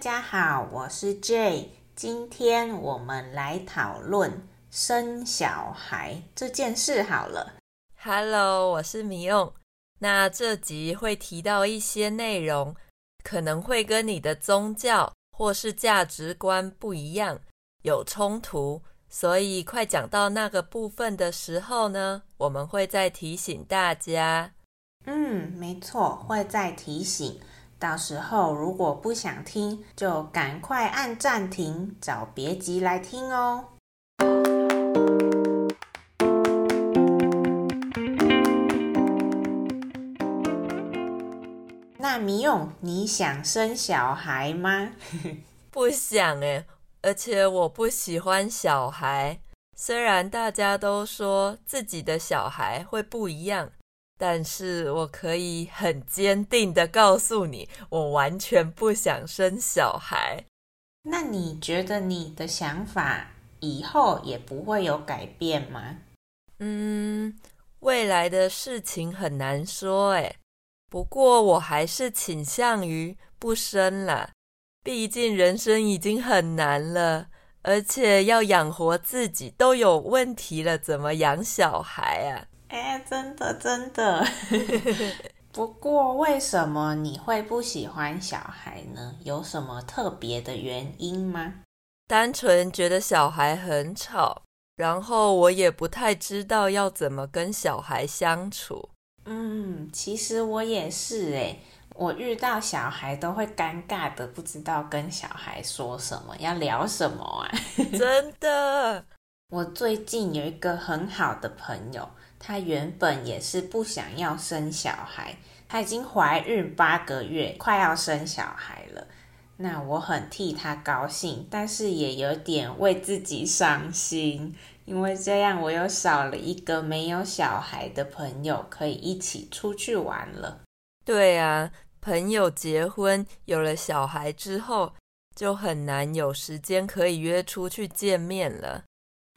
家好，我是 Jay，今天我们来讨论生小孩这件事好了。Hello，我是米用。那这集会提到一些内容，可能会跟你的宗教或是价值观不一样，有冲突，所以快讲到那个部分的时候呢，我们会再提醒大家。嗯，没错，会再提醒。到时候如果不想听，就赶快按暂停，找别集来听哦。那米勇，你想生小孩吗？不想诶，而且我不喜欢小孩。虽然大家都说自己的小孩会不一样。但是我可以很坚定的告诉你，我完全不想生小孩。那你觉得你的想法以后也不会有改变吗？嗯，未来的事情很难说诶。不过我还是倾向于不生了，毕竟人生已经很难了，而且要养活自己都有问题了，怎么养小孩啊？哎，真的真的。不过，为什么你会不喜欢小孩呢？有什么特别的原因吗？单纯觉得小孩很吵，然后我也不太知道要怎么跟小孩相处。嗯，其实我也是诶，我遇到小孩都会尴尬的，不知道跟小孩说什么，要聊什么啊？真的。我最近有一个很好的朋友。她原本也是不想要生小孩，她已经怀孕八个月，快要生小孩了。那我很替她高兴，但是也有点为自己伤心，因为这样我又少了一个没有小孩的朋友可以一起出去玩了。对啊，朋友结婚有了小孩之后，就很难有时间可以约出去见面了。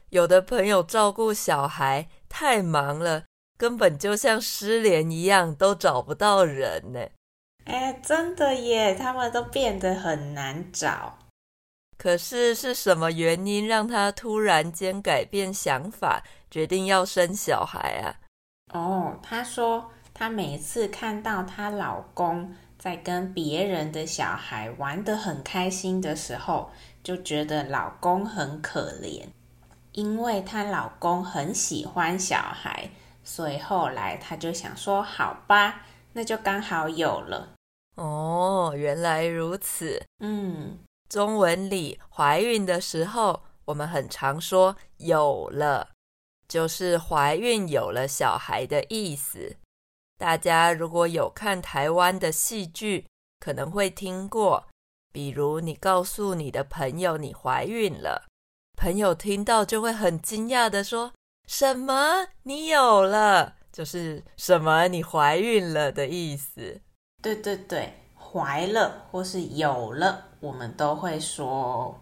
有的朋友照顾小孩太忙了，根本就像失联一样，都找不到人呢。哎，真的耶，他们都变得很难找。可是是什么原因让他突然间改变想法，决定要生小孩啊？哦，她说她每次看到她老公在跟别人的小孩玩得很开心的时候，就觉得老公很可怜。因为她老公很喜欢小孩，所以后来她就想说：“好吧，那就刚好有了。”哦，原来如此。嗯，中文里怀孕的时候，我们很常说“有了”，就是怀孕有了小孩的意思。大家如果有看台湾的戏剧，可能会听过，比如你告诉你的朋友你怀孕了。朋友听到就会很惊讶地说：“什么？你有了？就是什么？你怀孕了的意思？”对对对，怀了或是有了，我们都会说。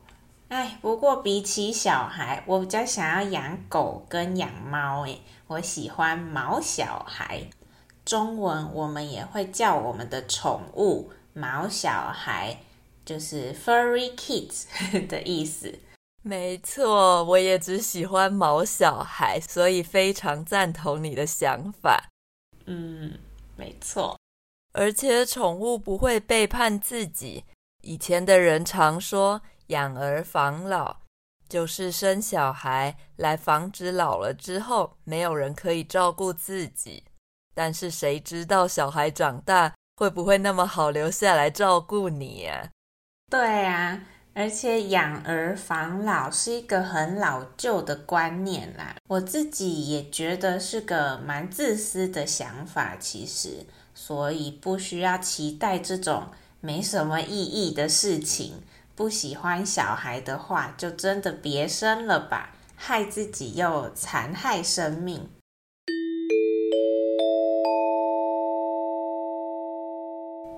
哎，不过比起小孩，我比较想要养狗跟养猫。哎，我喜欢毛小孩。中文我们也会叫我们的宠物毛小孩，就是 furry kids 的意思。没错，我也只喜欢毛小孩，所以非常赞同你的想法。嗯，没错。而且宠物不会背叛自己。以前的人常说“养儿防老”，就是生小孩来防止老了之后没有人可以照顾自己。但是谁知道小孩长大会不会那么好留下来照顾你呀？对啊。而且养儿防老是一个很老旧的观念啦，我自己也觉得是个蛮自私的想法，其实，所以不需要期待这种没什么意义的事情。不喜欢小孩的话，就真的别生了吧，害自己又残害生命。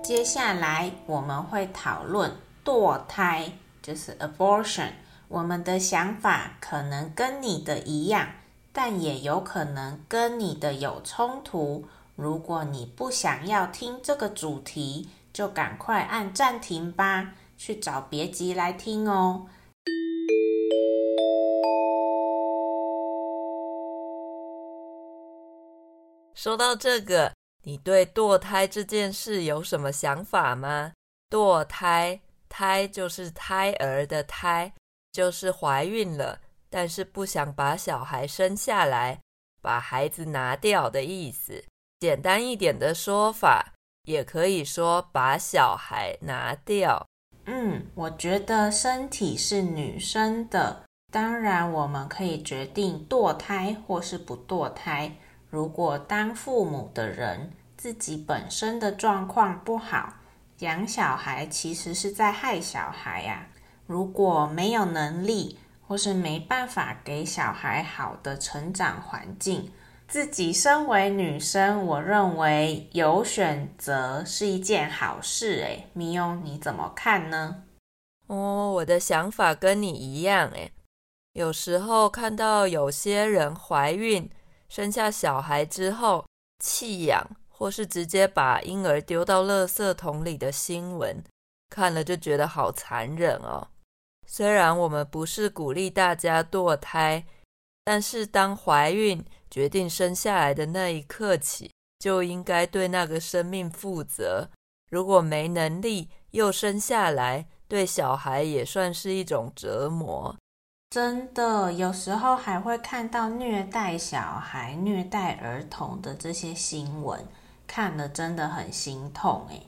接下来我们会讨论堕胎。就是 abortion，我们的想法可能跟你的一样，但也有可能跟你的有冲突。如果你不想要听这个主题，就赶快按暂停吧，去找别集来听哦。说到这个，你对堕胎这件事有什么想法吗？堕胎，胎就是胎儿的胎，就是怀孕了，但是不想把小孩生下来，把孩子拿掉的意思。简单一点的说法，也可以说把小孩拿掉。嗯，我觉得身体是女生的，当然我们可以决定堕胎或是不堕胎。如果当父母的人自己本身的状况不好，养小孩其实是在害小孩呀。如果没有能力或是没办法给小孩好的成长环境，自己身为女生，我认为有选择是一件好事。哎，米欧，你怎么看呢？哦，我的想法跟你一样。哎，有时候看到有些人怀孕。生下小孩之后弃养，或是直接把婴儿丢到垃圾桶里的新闻，看了就觉得好残忍哦。虽然我们不是鼓励大家堕胎，但是当怀孕决定生下来的那一刻起，就应该对那个生命负责。如果没能力又生下来，对小孩也算是一种折磨。真的，有时候还会看到虐待小孩、虐待儿童的这些新闻，看了真的很心痛诶。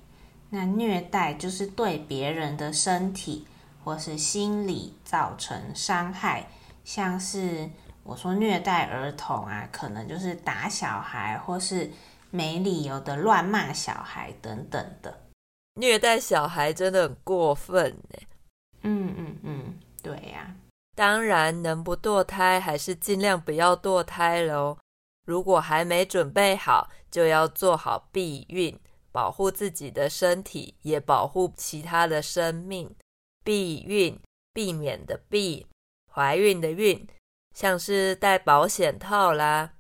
那虐待就是对别人的身体或是心理造成伤害，像是我说虐待儿童啊，可能就是打小孩或是没理由的乱骂小孩等等的。虐待小孩真的很过分诶。嗯嗯嗯，对呀。当然，能不堕胎还是尽量不要堕胎喽。如果还没准备好，就要做好避孕，保护自己的身体，也保护其他的生命。避孕，避免的避，怀孕的孕，像是戴保险套啦，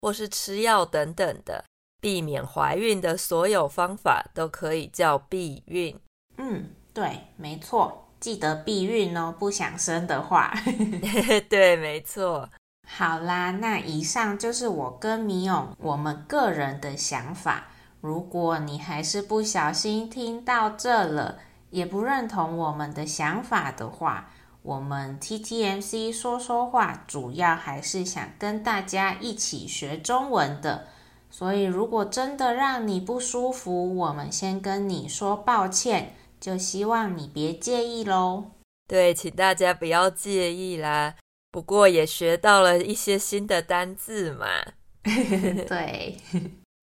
或是吃药等等的，避免怀孕的所有方法都可以叫避孕。嗯，对，没错。记得避孕哦，不想生的话。对，没错。好啦，那以上就是我跟米勇我们个人的想法。如果你还是不小心听到这了，也不认同我们的想法的话，我们 TTMC 说说话主要还是想跟大家一起学中文的。所以，如果真的让你不舒服，我们先跟你说抱歉。就希望你别介意喽。对，请大家不要介意啦。不过也学到了一些新的单字嘛。对。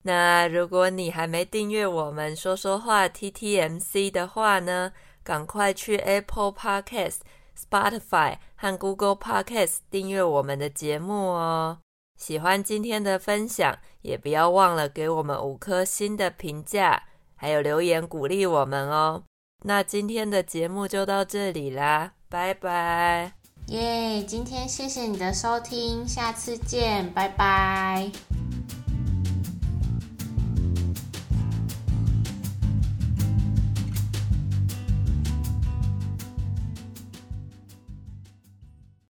那如果你还没订阅我们说说话 TTMC 的话呢，赶快去 Apple Podcast、Spotify 和 Google Podcast 订阅我们的节目哦。喜欢今天的分享，也不要忘了给我们五颗星的评价，还有留言鼓励我们哦。那今天的节目就到这里啦，拜拜！耶，今天谢谢你的收听，下次见，拜拜。